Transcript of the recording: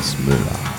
Hans Müller.